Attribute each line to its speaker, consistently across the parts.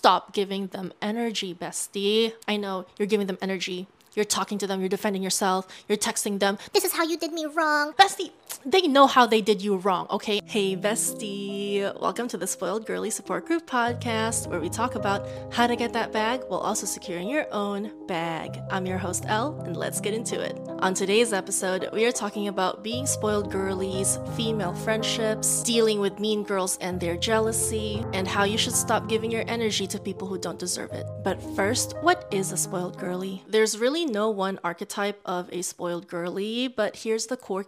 Speaker 1: stop giving them energy, bestie. I know you're giving them energy. You're talking to them, you're defending yourself, you're texting them.
Speaker 2: This is how you did me wrong.
Speaker 1: Bestie, they know how they did you wrong, okay? Hey, bestie. Welcome to the Spoiled Girly Support Group podcast, where we talk about how to get that bag while also securing your own bag. I'm your host, Elle, and let's get into it. On today's episode, we are talking about being spoiled girlies, female friendships, dealing with mean girls and their jealousy, and how you should stop giving your energy to people who don't deserve it. But first, what is a spoiled girly? There's really no one archetype of a spoiled girly, but here's the core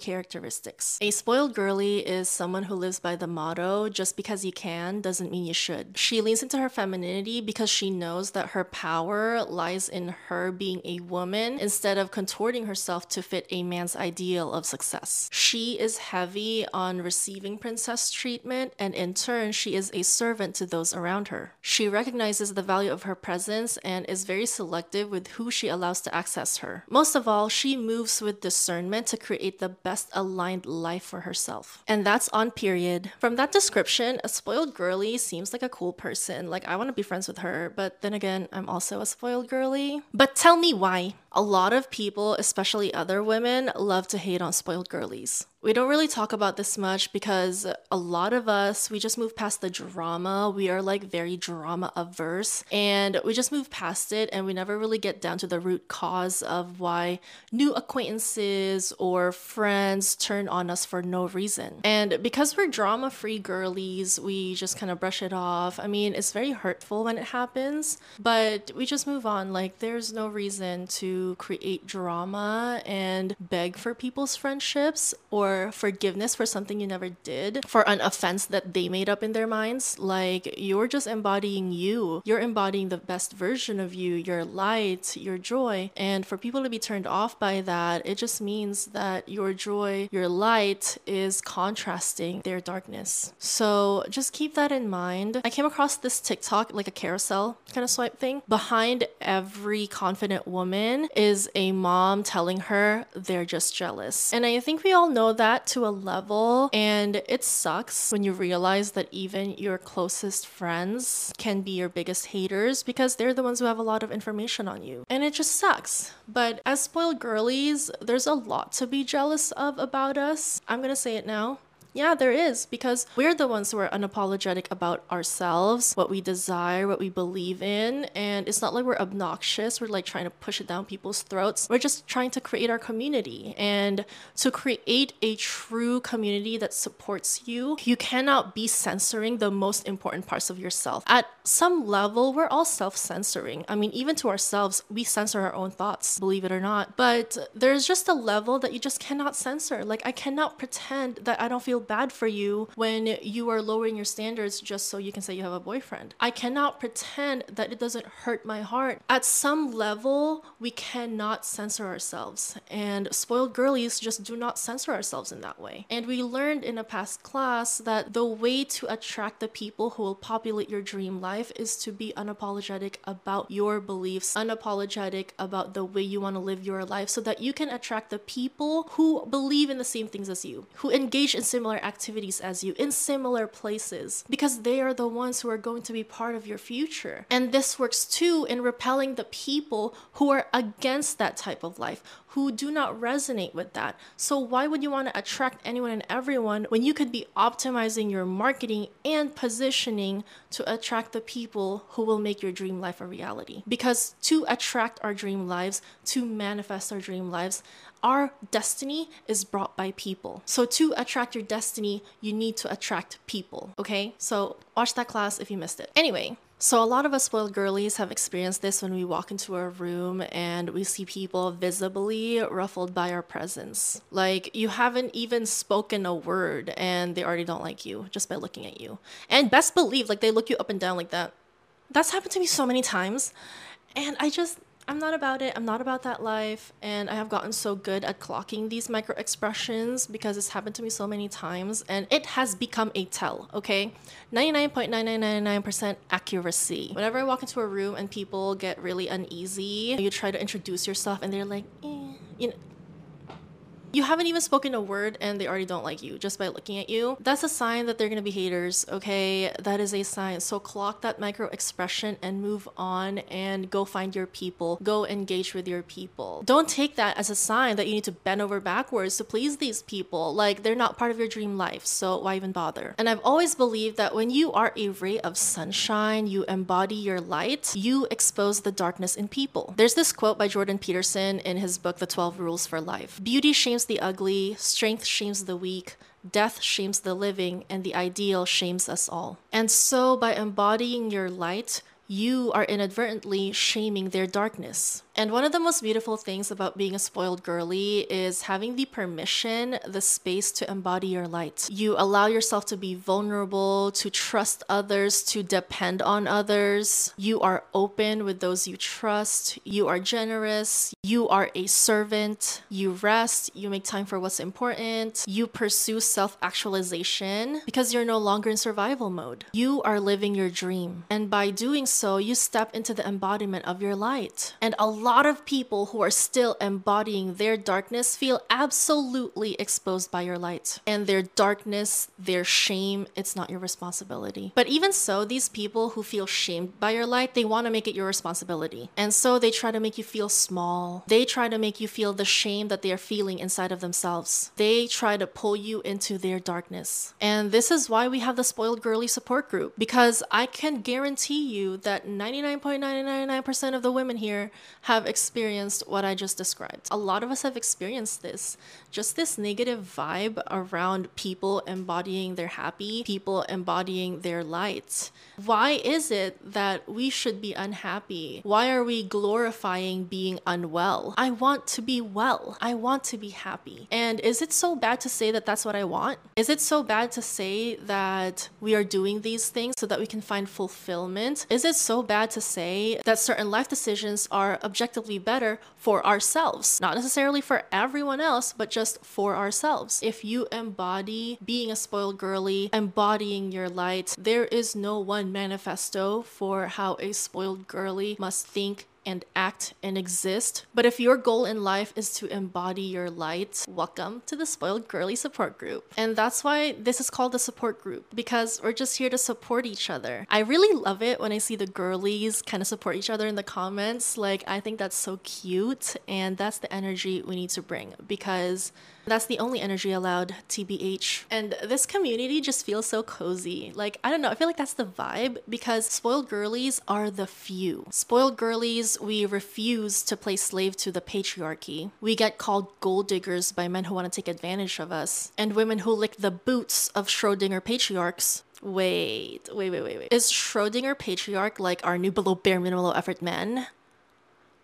Speaker 1: A spoiled girly is someone who lives by the motto just because you can doesn't mean you should. She leans into her femininity because she knows that her power lies in her being a woman instead of contorting herself to fit a man's ideal of success. She is heavy on receiving princess treatment, and in turn, she is a servant to those around her. She recognizes the value of her presence and is very selective with who she allows to access her. Most of all, she moves with discernment to create the best aligned life for herself. And that's on period. From that description, a spoiled girly seems like a cool person. Like, I want to be friends with her, but then again, I'm also a spoiled girly. But tell me why. A lot of people, especially other women, love to hate on spoiled girlies. We don't really talk about this much because a lot of us, we just move past the drama. We are like very drama averse and we just move past it and we never really get down to the root cause of why new acquaintances or friends turn on us for no reason. And because we're drama free girlies, we just kind of brush it off. I mean, it's very hurtful when it happens, but we just move on. Like, there's no reason to create drama and beg for people's friendships or forgiveness for something you never did, for an offense that they made up in their minds. Like you're just embodying you. You're embodying the best version of you, your light, your joy. And for people to be turned off by that, it just means that your joy, your light is contrasting their darkness. So just keep that in mind. I came across this TikTok, like a carousel kind of swipe thing. Behind every confident woman is a mom telling her they're just jealous. And I think we all know that to a level and it sucks when you realize that even your closest friends can be your biggest haters because they're the ones who have a lot of information on you. And it just sucks. But as spoiled girlies, there's a lot to be jealous of about us. I'm gonna say it now. Yeah, there is because we're the ones who are unapologetic about ourselves, what we desire, what we believe in, and it's not like we're obnoxious. We're like trying to push it down people's throats. We're just trying to create our community. And to create a true community that supports you, you cannot be censoring the most important parts of yourself. At some level, we're all self-censoring. I mean, even to ourselves, we censor our own thoughts, believe it or not. But there's just a level that you just cannot censor. Like I cannot pretend that I don't feel bad for you when you are lowering your standards just so you can say you have a boyfriend. I cannot pretend that it doesn't hurt my heart. At some level, we cannot censor ourselves. And spoiled girlies just do not censor ourselves in that way. And we learned in a past class that the way to attract the people who will populate your dream life is to be unapologetic about your beliefs, unapologetic about the way you want to live your life so that you can attract the people who believe in the same things as you, who engage in similar similar activities as you in similar places because they are the ones who are going to be part of your future. And this works too in repelling the people who are against that type of life, who do not resonate with that. So, why would you want to attract anyone and everyone when you could be optimizing your marketing and positioning to attract the people who will make your dream life a reality? Because to attract our dream lives, to manifest our dream lives, our destiny is brought by people. So to attract your destiny, you need to attract people. Okay? So watch that class if you missed it. Anyway, so, a lot of us spoiled girlies have experienced this when we walk into a room and we see people visibly ruffled by our presence. Like, you haven't even spoken a word and they already don't like you just by looking at you. And best believe, like, they look you up and down like that. That's happened to me so many times. And I just, I'm not about it. I'm not about that life. And I have gotten so good at clocking these micro expressions because it's happened to me so many times. And it has become a tell, okay? 99.9999% accuracy. Whenever I walk into a room and people get really uneasy, you try to introduce yourself and they're like, eh, you know, You haven't even spoken a word and they already don't like you just by looking at you. That's a sign that they're gonna be haters, okay? That is a sign. So clock that micro expression and move on and go find your people. Go engage with your people. Don't take that as a sign that you need to bend over backwards to please these people. Like they're not part of your dream life, so why even bother? And I've always believed that when you are a ray of sunshine, you embody your light, you expose the darkness in people. There's this quote by Jordan Peterson in his book, The 12 Rules for Life Beauty shames the ugly, strength shames the weak, Death shames the living, and the ideal shames us all. And so, by embodying your light, you are inadvertently shaming their darkness. And one of the most beautiful things about being a spoiled girly is having the permission, the space to embody your light. You allow yourself to be vulnerable, to trust others, to depend on others. You are open with those you trust. You are generous. You are a servant. You rest. You make time for what's important. You pursue self actualization because you're no longer in survival mode. You are living your dream. And by doing so, you step into the embodiment of your light. And a lot of people who are still embodying their darkness feel absolutely exposed by your light. And their darkness, their shame, it's not your responsibility. But even so, these people who feel shamed by your light, they want to make it your responsibility. And so they try to make you feel small. They try to make you feel the shame that they are feeling inside of themselves. They try to pull you into their darkness. And this is why we have the spoiled girly support group because I can guarantee you that 99.999% of the women here have experienced what I just described. A lot of us have experienced this. Just this negative vibe around people embodying their happy, people embodying their light. Why is it that we should be unhappy? Why are we glorifying being unwell? I want to be well. I want to be happy. And is it so bad to say that that's what I want? Is it so bad to say that we are doing these things so that we can find fulfillment? Is it so bad to say that certain life decisions are objectively better for ourselves? Not necessarily for everyone else, but just for ourselves. If you embody being a spoiled girly, embodying your light, there is no one manifesto for how a spoiled girly must think and act and exist. But if your goal in life is to embody your light, welcome to the Spoiled Girly support group. And that's why this is called the support group because we're just here to support each other. I really love it when I see the girlies kind of support each other in the comments. Like, I think that's so cute, and that's the energy we need to bring because that's the only energy allowed, TBH. And this community just feels so cozy. Like, I don't know, I feel like that's the vibe because spoiled girlies are the few. Spoiled girlies, we refuse to play slave to the patriarchy. We get called gold diggers by men who want to take advantage of us, and women who lick the boots of Schrodinger patriarchs. Wait, wait, wait, wait, wait. Is Schrodinger patriarch like our new below bare minimal effort men?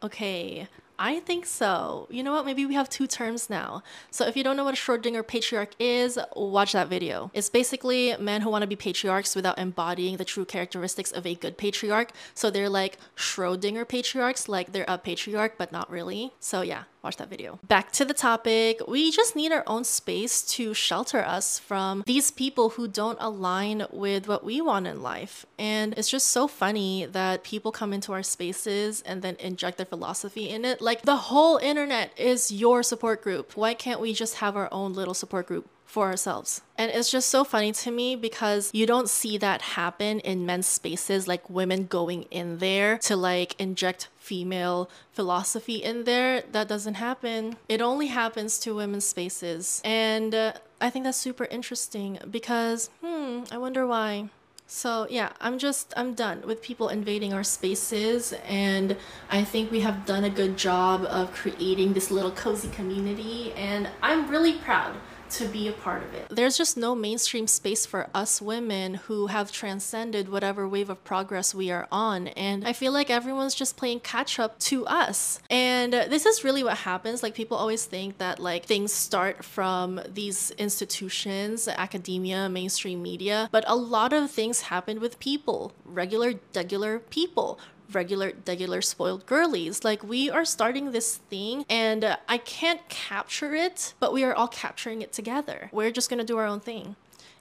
Speaker 1: Okay, I think so. You know what? Maybe we have two terms now. So if you don't know what a Schrodinger patriarch is, watch that video. It's basically men who want to be patriarchs without embodying the true characteristics of a good patriarch. So they're like Schrodinger patriarchs, like they're a patriarch, but not really. So yeah, watch that video. Back to the topic. We just need our own space to shelter us from these people who don't align with what we want in life. And it's just so funny that people come into our spaces and then inject their philosophy in it. Like the whole internet is your support group. Why can't we just have our own little support group? For ourselves. And it's just so funny to me because you don't see that happen in men's spaces, like women going in there to like inject female philosophy in there. That doesn't happen. It only happens to women's spaces. And uh, I think that's super interesting because, hmm, I wonder why. So yeah, I'm just I'm done with people invading our spaces and I think we have done a good job of creating this little cozy community and I'm really proud to be a part of it. There's just no mainstream space for us women who have transcended whatever wave of progress we are on. And I feel like everyone's just playing catch up to us. And this is really what happens. Like people always think that like things start from these institutions, academia, mainstream media, but a lot of things happen with people, regular, regular people regular, regular spoiled girlies. Like we are starting this thing and uh, I can't capture it, but we are all capturing it together. We're just gonna do our own thing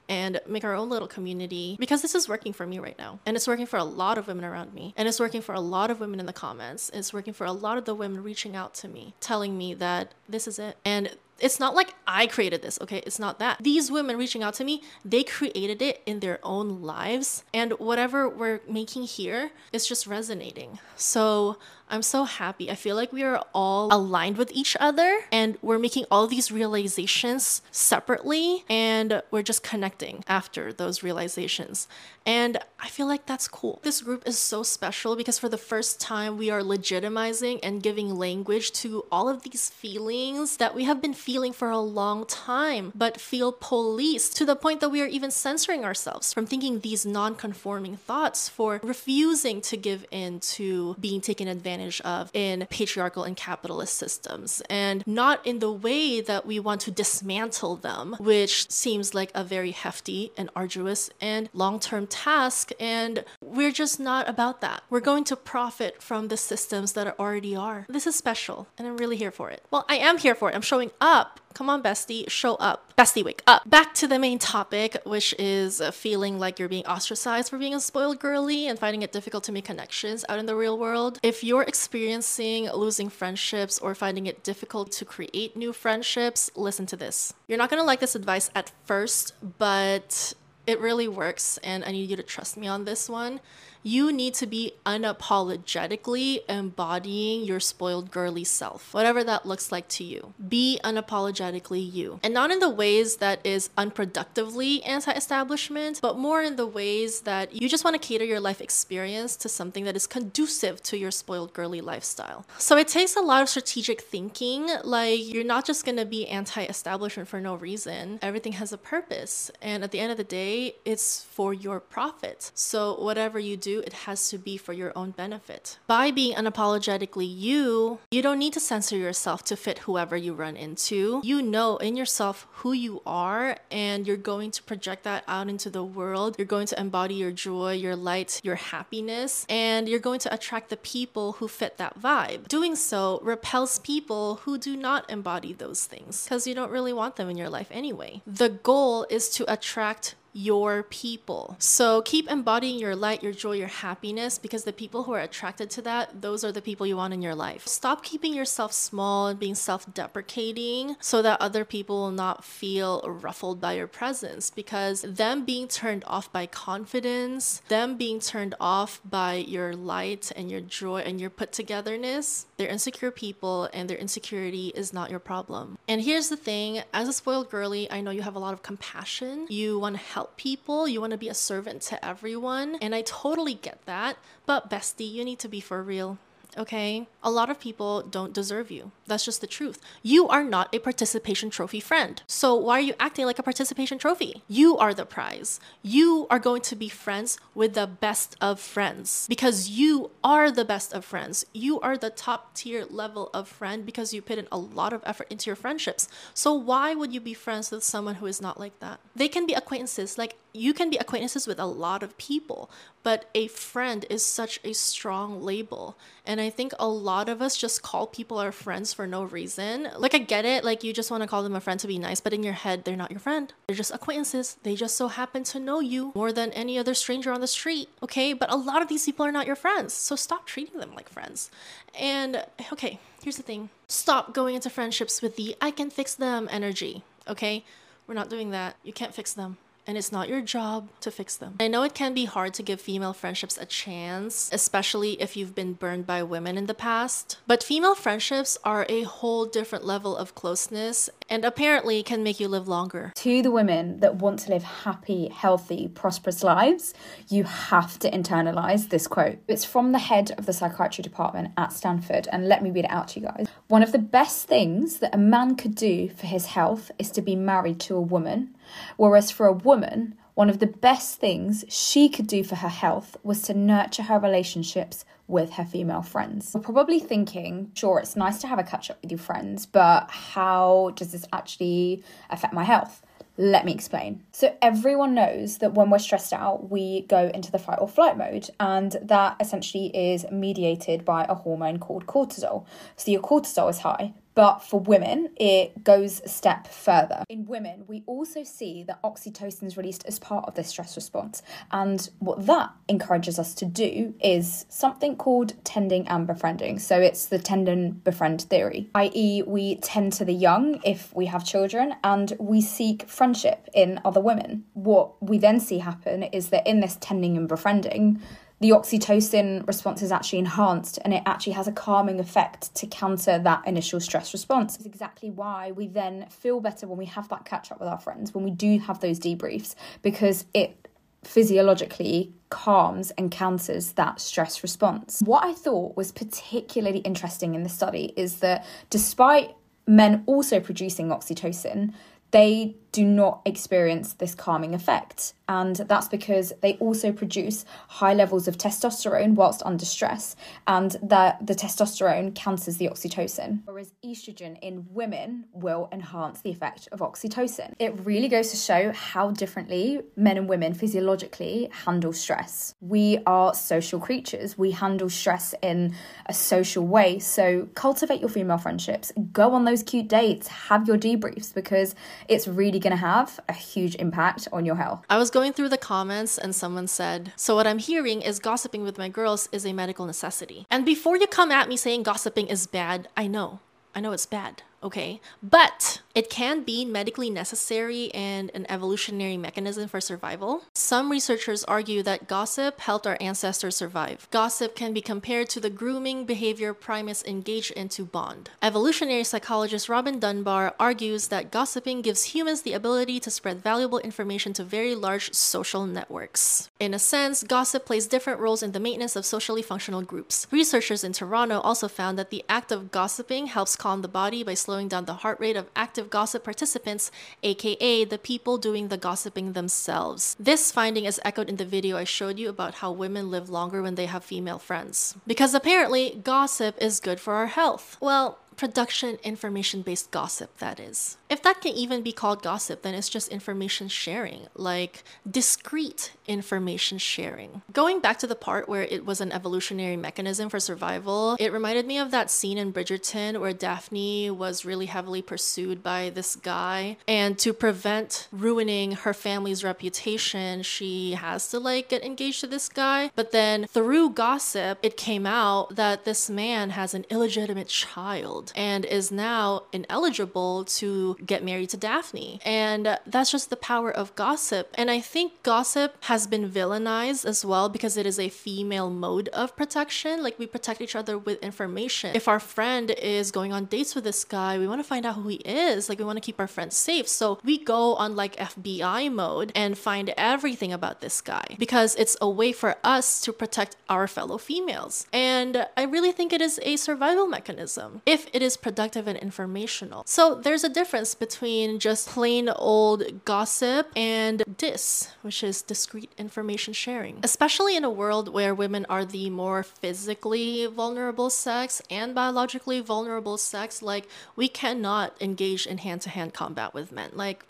Speaker 1: and make our own little community because this is working for me right now. And it's working for a lot of women around me. And it's working for a lot of women in the comments. It's working for a lot of the women reaching out to me, telling me that this is it. And It's not like I created this, okay? It's not that. These women reaching out to me, they created it in their own lives. And whatever we're making here is just resonating. So I'm so happy. I feel like we are all aligned with each other and we're making all these realizations separately and we're just connecting after those realizations. And I feel like that's cool. This group is so special because for the first time, we are legitimizing and giving language to all of these feelings that we have been feeling for a long time, but feel policed to the point that we are even censoring ourselves from thinking these non conforming thoughts for refusing to give in to being taken advantage of in patriarchal and capitalist systems, and not in the way that we want to dismantle them, which seems like a very hefty and arduous and long term task. And we're just not about that. We're going to profit from the systems that already are. This is special, and I'm really here for it. Well, I am here for it. I'm showing up. Come on, bestie, show up. Bestie, wake up. Back to the main topic, which is feeling like you're being ostracized for being a spoiled girly and finding it difficult to make connections out in the real world. If you're experiencing losing friendships or finding it difficult to create new friendships, listen to this. You're not gonna like this advice at first, but it really works, and I need you to trust me on this one you need to be unapologetically embodying your spoiled girly self, whatever that looks like to you. Be unapologetically you. And not in the ways that is unproductively anti establishment, but more in the ways that you just want to cater your life experience to something that is conducive to your spoiled girly lifestyle. So it takes a lot of strategic thinking. Like, you're not just going to be anti establishment for no reason, everything has a purpose. And at the end of the day, it's for your profit. So, whatever you do, it has to be for your own benefit. By being unapologetically you, you don't need to censor yourself to fit whoever you run into. You know in yourself who you are, and you're going to project that out into the world. You're going to embody your joy, your light, your happiness, and you're going to attract the people who fit that vibe. Doing so repels people who do not embody those things because you don't really want them in your life anyway. The goal is to attract your people. So keep embodying your light, your joy, your happiness because the people who are attracted to that, those are the people you want in your life. Stop keeping yourself small and being self deprecating so that other people will not feel ruffled by your presence because them being turned off by confidence, them being turned off by your light and your joy and your put togetherness, they're insecure people and their insecurity is not your problem. And here's the thing as a spoiled girly, I know you have a lot of compassion. You want to help help people, you want to be a servant to everyone, and I totally get that. But, bestie, you need to be for real okay? A lot of people don't deserve you. That's just the truth. You are not a participation trophy friend. So why are you acting like a participation trophy? You are the prize. You are going to be friends with the best of friends because you are the best of friends. You are the top tier level of friend because you put in a lot of effort into your friendships. So why would you be friends with someone who is not like that? They can be acquaintances. Like you can be acquaintances with a lot of people, but a friend is such a strong label. And I think a lot of us just call people our friends for no reason. Like, I get it, like, you just want to call them a friend to be nice, but in your head, they're not your friend. They're just acquaintances. They just so happen to know you more than any other stranger on the street, okay? But a lot of these people are not your friends, so stop treating them like friends. And, okay, here's the thing stop going into friendships with the I can fix them energy, okay? We're not doing that. You can't fix them and it's not your job to fix them. I know it can be hard to give female friendships a chance, especially if you've been burned by women in the past, but female friendships are a whole different level of closeness and apparently can make you live longer.
Speaker 2: To the women that want to live happy, healthy, prosperous lives, you have to internalize this quote. It's from the head of the psychiatry department at Stanford, and let me read it out to you guys. One of the best things that a man could do for his health is to be married to a woman Whereas for a woman, one of the best things she could do for her health was to nurture her relationships with her female friends. You're probably thinking, sure, it's nice to have a catch up with your friends, but how does this actually affect my health? Let me explain. So, everyone knows that when we're stressed out, we go into the fight or flight mode, and that essentially is mediated by a hormone called cortisol. So, your cortisol is high But for women, it goes a step further. In women, we also see that oxytocin is released as part of this stress response. And what that encourages us to do is something called tending and befriending. So it's the tend and befriend theory, i.e., we tend to the young if we have children and we seek friendship in other women. What we then see happen is that in this tending and befriending, the oxytocin response is actually enhanced and it actually has a calming effect to counter that initial stress response. It's exactly why we then feel better when we have that catch up with our friends, when we do have those debriefs, because it physiologically calms and counters that stress response. What I thought was particularly interesting in the study is that despite men also producing oxytocin, they do not experience this calming effect. And that's because they also produce high levels of testosterone whilst under stress, and that the testosterone counters the oxytocin. Whereas estrogen in women will enhance the effect of oxytocin. It really goes to show how differently men and women physiologically handle stress. We are social creatures, we handle stress in a social way. So cultivate your female friendships, go on those cute dates, have your debriefs because it's really going to have a huge impact on your health.
Speaker 1: I was going through the comments and someone said, So, what I'm hearing is gossiping with my girls is a medical necessity. And before you come at me saying gossiping is bad, I know. I know it's bad okay? But it can be medically necessary and an evolutionary mechanism for survival. Some researchers argue that gossip helped our ancestors survive. Gossip can be compared to the grooming behavior primates engage in to bond. Evolutionary psychologist Robin Dunbar argues that gossiping gives humans the ability to spread valuable information to very large social networks. In a sense, gossip plays different roles in the maintenance of socially functional groups. Researchers in Toronto also found that the act of gossiping helps calm the body by slowing down the heart rate of active gossip participants, aka the people doing the gossiping themselves. This finding is echoed in the video I showed you about how women live longer when they have female friends. Because apparently, gossip is good for our health. Well, production information based gossip, that is. If that can even be called gossip, then it's just information sharing, like discrete information sharing. Going back to the part where it was an evolutionary mechanism for survival, it reminded me of that scene in Bridgerton where Daphne was really heavily pursued by this guy. And to prevent ruining her family's reputation, she has to like get engaged to this guy. But then through gossip, it came out that this man has an illegitimate child and is now ineligible to get married to Daphne. And that's just the power of gossip. And I think gossip has been villainized as well because it is a female mode of protection. Like we protect each other with information. If our friend is going on dates with this guy, we want to find out who he is. Like we want to keep our friends safe. So we go on like FBI mode and find everything about this guy because it's a way for us to protect our fellow females. And I really think it is a survival mechanism if it is productive and informational. So there's a difference between just plain old gossip and dis, which is discrete information sharing. Especially in a world where women are the more physically vulnerable sex and biologically vulnerable sex, like we cannot engage in hand to hand combat with men. Like,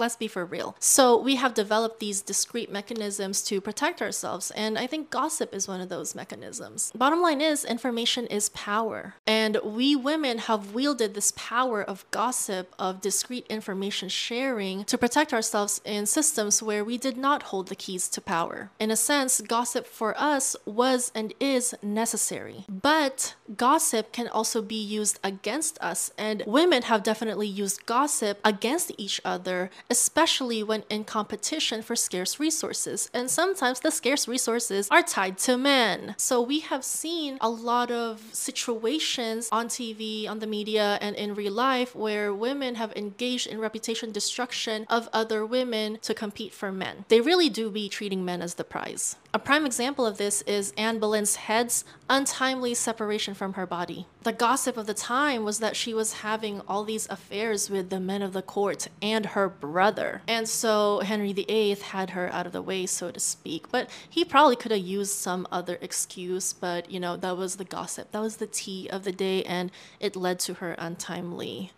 Speaker 1: Let's be for real. So we have developed these discrete mechanisms to protect ourselves, and I think gossip is one of those mechanisms. Bottom line is, information is power. And we women have wielded this power of gossip, of discrete information sharing to protect ourselves in systems where we did not hold the keys to power. In a sense, gossip for us was and is necessary. But gossip can also be used against us, and women have definitely used gossip against each other especially when in competition for scarce resources. And sometimes the scarce resources are tied to men. So we have seen a lot of situations on TV, on the media, and in real life where women have engaged in reputation destruction of other women to compete for men. They really do be treating men as the prize. A prime example of this is Anne Boleyn's head's untimely separation from her body. The gossip of the time was that she was having all these affairs with the men of the court and her brother. And so Henry VIII had her out of the way, so to speak. But he probably could have used some other excuse, but you know, that was the gossip. That was the tea of the day, and it led to her untimely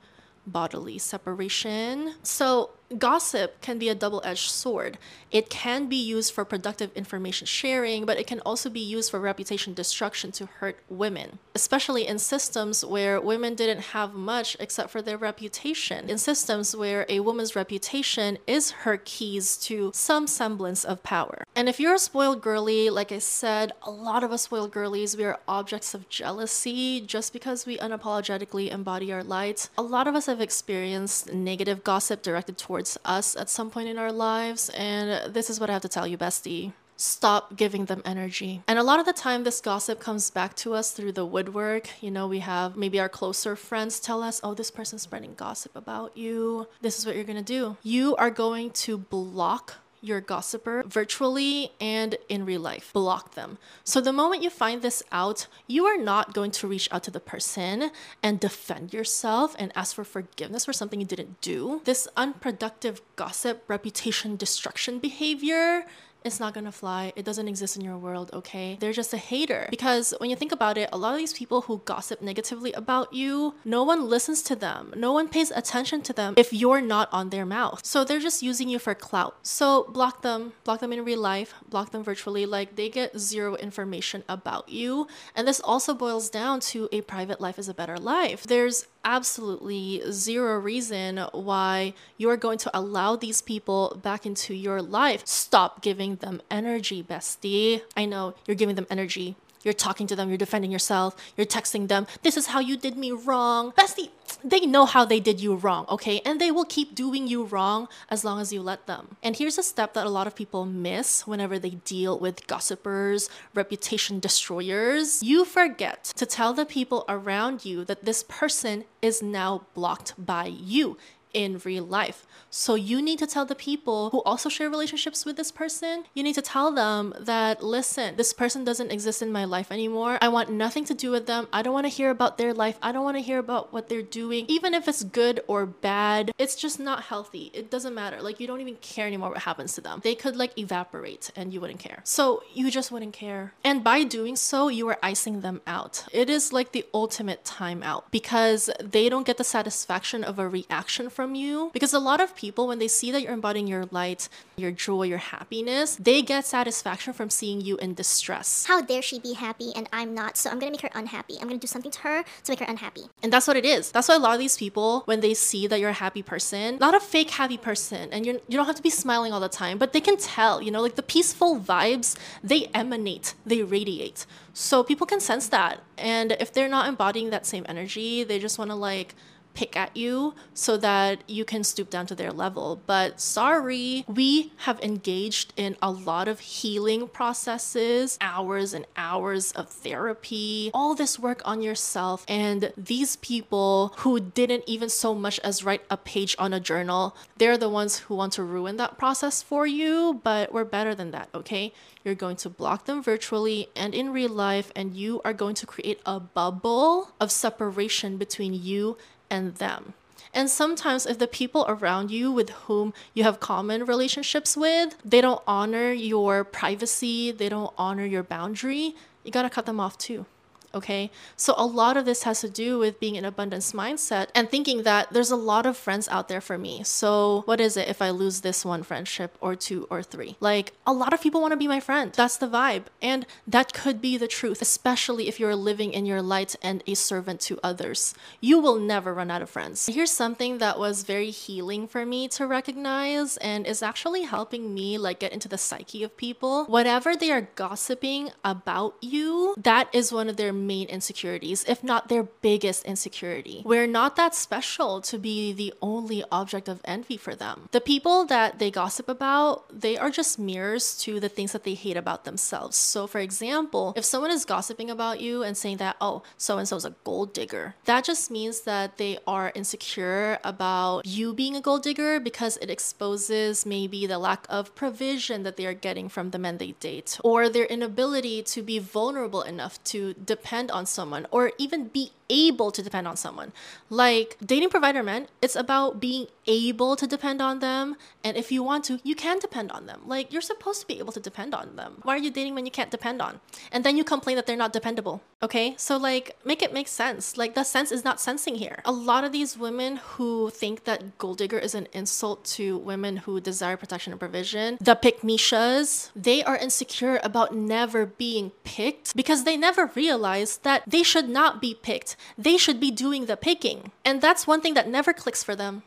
Speaker 1: bodily separation. So gossip can be a double edged sword. It can be used for productive information sharing, but it can also be used for reputation destruction to hurt women, especially in systems where women didn't have much except for their reputation. In systems where a woman's reputation is her keys to some semblance of power. And if you're a spoiled girly, like I said, a lot of us spoiled girlies, we are objects of jealousy just because we unapologetically embody our light. A lot of us have experienced negative gossip directed towards us at some point in our lives, and this is what I have to tell you, bestie stop giving them energy. And a lot of the time, this gossip comes back to us through the woodwork. You know, we have maybe our closer friends tell us, oh, this person's spreading gossip about you. This is what you're gonna do. You are going to block your gossiper virtually and in real life. Block them. So the moment you find this out, you are not going to reach out to the person and defend yourself and ask for forgiveness for something you didn't do. This unproductive gossip, reputation destruction behavior it's not gonna fly. It doesn't exist in your world, okay? They're just a hater. Because when you think about it, a lot of these people who gossip negatively about you, no one listens to them. No one pays attention to them if you're not on their mouth. So they're just using you for clout. So block them, block them in real life, block them virtually. Like they get zero information about you. And this also boils down to a private life is a better life. There's absolutely zero reason why you're going to allow these people back into your life. Stop giving them energy, bestie. I know you're giving them energy. You're talking to them, you're defending yourself, you're texting them, this is how you did me wrong. Bestie, they know how they did you wrong, okay? And they will keep doing you wrong as long as you let them. And here's a step that a lot of people miss whenever they deal with gossipers, reputation destroyers. You forget to tell the people around you that this person is now blocked by you in real life. So you need to tell the people who also share relationships with this person, you need to tell them that, listen, this person doesn't exist in my life anymore. I want nothing to do with them. I don't want to hear about their life. I don't want to hear about what they're doing. Even if it's good or bad, it's just not healthy. It doesn't matter. Like, you don't even care anymore what happens to them. They could like evaporate and you wouldn't care. So you just wouldn't care. And by doing so, you are icing them out. It is like the ultimate timeout because they don't get the satisfaction of a reaction from you. Because a lot of people, when they see that you're embodying your light, your joy, your happiness, they get satisfaction from seeing you in distress.
Speaker 3: How dare she be happy and I'm not? So I'm gonna make her unhappy. I'm gonna do something to her to make her unhappy.
Speaker 1: And that's what it is. That's why a lot of these people, when they see that you're a happy person, not a fake happy person, and you're, you don't have to be smiling all the time, but they can tell, you know, like the peaceful vibes, they emanate, they radiate. So people can sense that. And if they're not embodying that same energy, they just wanna like, pick at you so that you can stoop down to their level. But sorry, we have engaged in a lot of healing processes, hours and hours of therapy, all this work on yourself. And these people who didn't even so much as write a page on a journal, they're the ones who want to ruin that process for you. But we're better than that, okay? You're going to block them virtually and in real life, and you are going to create a bubble of separation between you and them. And sometimes, if the people around you with whom you have common relationships with, they don't honor your privacy, they don't honor your boundary, you gotta cut them off too okay? So a lot of this has to do with being an abundance mindset and thinking that there's a lot of friends out there for me. So what is it if I lose this one friendship or two or three? Like a lot of people want to be my friend. That's the vibe. And that could be the truth, especially if you're living in your light and a servant to others. You will never run out of friends. Here's something that was very healing for me to recognize and is actually helping me like get into the psyche of people. Whatever they are gossiping about you, that is one of their main insecurities, if not their biggest insecurity. We're not that special to be the only object of envy for them. The people that they gossip about, they are just mirrors to the things that they hate about themselves. So, for example, if someone is gossiping about you and saying that, oh, so and so is a gold digger, that just means that they are insecure about you being a gold digger because it exposes maybe the lack of provision that they are getting from the men they date or their inability to be vulnerable enough to depend depend on someone or even be able to depend on someone. Like dating provider men, it's about being able to depend on them. And if you want to, you can depend on them. Like you're supposed to be able to depend on them. Why are you dating when you can't depend on? And then you complain that they're not dependable. Okay? So like make it make sense. Like the sense is not sensing here. A lot of these women who think that gold digger is an insult to women who desire protection and provision, the pick mishas, they are insecure about never being picked because they never realize that they should not be picked. They should be doing the picking. And that's one thing that never clicks for them.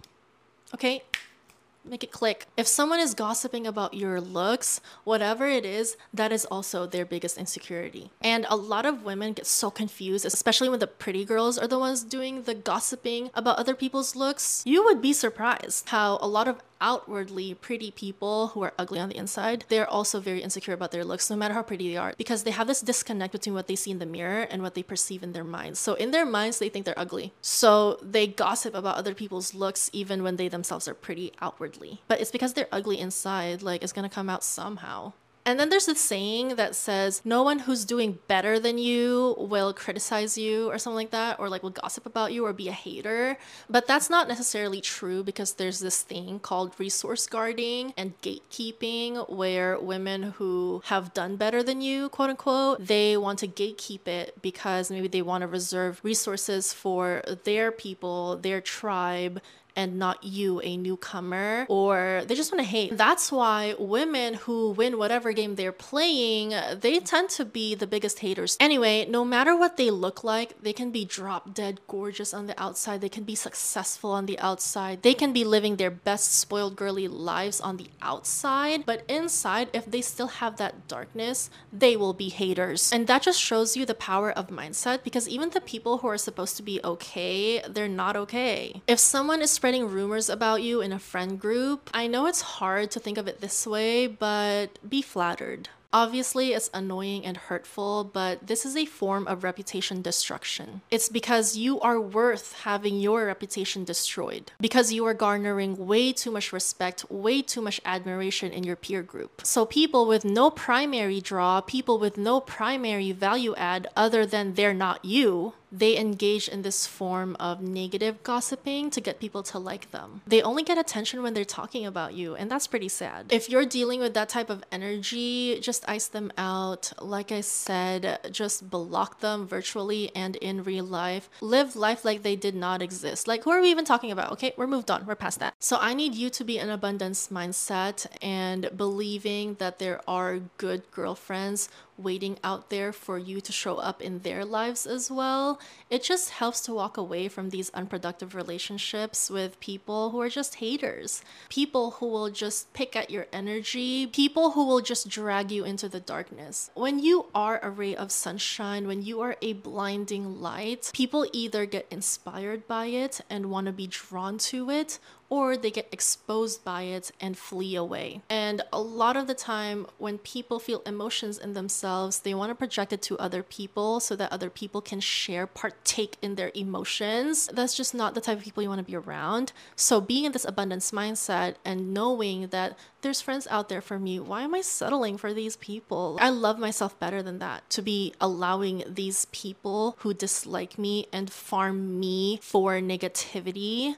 Speaker 1: Okay? Make it click. If someone is gossiping about your looks, whatever it is, that is also their biggest insecurity. And a lot of women get so confused, especially when the pretty girls are the ones doing the gossiping about other people's looks. You would be surprised how a lot of outwardly pretty people who are ugly on the inside, they're also very insecure about their looks, no matter how pretty they are, because they have this disconnect between what they see in the mirror and what they perceive in their minds. So in their minds, they think they're ugly. So they gossip about other people's looks even when they themselves are pretty outwardly. But it's because they're ugly inside, like it's gonna come out somehow. And then there's this saying that says, no one who's doing better than you will criticize you or something like that, or like will gossip about you or be a hater. But that's not necessarily true because there's this thing called resource guarding and gatekeeping where women who have done better than you, quote unquote, they want to gatekeep it because maybe they want to reserve resources for their people, their tribe, and not you, a newcomer, or they just want to hate. That's why women who win whatever game they're playing, they tend to be the biggest haters. Anyway, no matter what they look like, they can be drop dead gorgeous on the outside, they can be successful on the outside, they can be living their best spoiled girly lives on the outside, but inside, if they still have that darkness, they will be haters. And that just shows you the power of mindset because even the people who are supposed to be okay, they're not okay. If someone is spreading rumors about you in a friend group, I know it's hard to think of it this way, but be flattered. Obviously, it's annoying and hurtful, but this is a form of reputation destruction. It's because you are worth having your reputation destroyed, because you are garnering way too much respect, way too much admiration in your peer group. So, people with no primary draw, people with no primary value add other than they're not you, they engage in this form of negative gossiping to get people to like them. They only get attention when they're talking about you, and that's pretty sad. If you're dealing with that type of energy, just ice them out. Like I said, just block them virtually and in real life. Live life like they did not exist. Like, who are we even talking about? Okay, we're moved on, we're past that. So, I need you to be an abundance mindset and believing that there are good girlfriends waiting out there for you to show up in their lives as well. It just helps to walk away from these unproductive relationships with people who are just haters, people who will just pick at your energy, people who will just drag you into the darkness. When you are a ray of sunshine, when you are a blinding light, people either get inspired by it and want to be drawn to it, or they get exposed by it and flee away. And a lot of the time, when people feel emotions in themselves, they want to project it to other people so that other people can share, partake in their emotions. That's just not the type of people you want to be around. So, being in this abundance mindset and knowing that there's friends out there for me, why am I settling for these people? I love myself better than that to be allowing these people who dislike me and farm me for negativity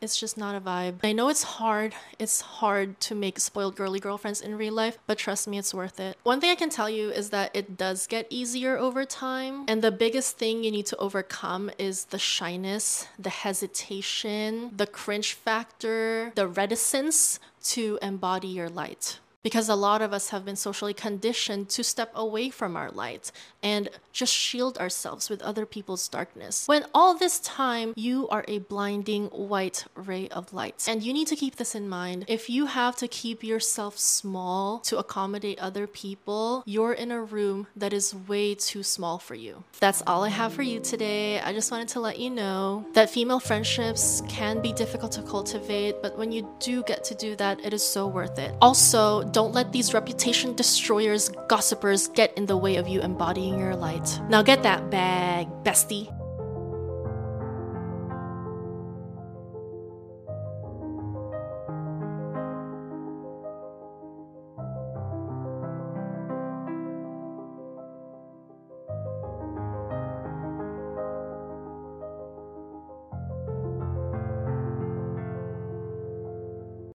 Speaker 1: it's just not a vibe. I know it's hard. It's hard to make spoiled girly girlfriends in real life, but trust me, it's worth it. One thing I can tell you is that it does get easier over time. And the biggest thing you need to overcome is the shyness, the hesitation, the cringe factor, the reticence to embody your light because a lot of us have been socially conditioned to step away from our light and just shield ourselves with other people's darkness. When all this time you are a blinding white ray of light. And you need to keep this in mind. If you have to keep yourself small to accommodate other people, you're in a room that is way too small for you. That's all I have for you today. I just wanted to let you know that female friendships can be difficult to cultivate, but when you do get to do that, it is so worth it. Also, don't let these reputation destroyers, gossipers get in the way of you embodying your light. Now get that bag, bestie.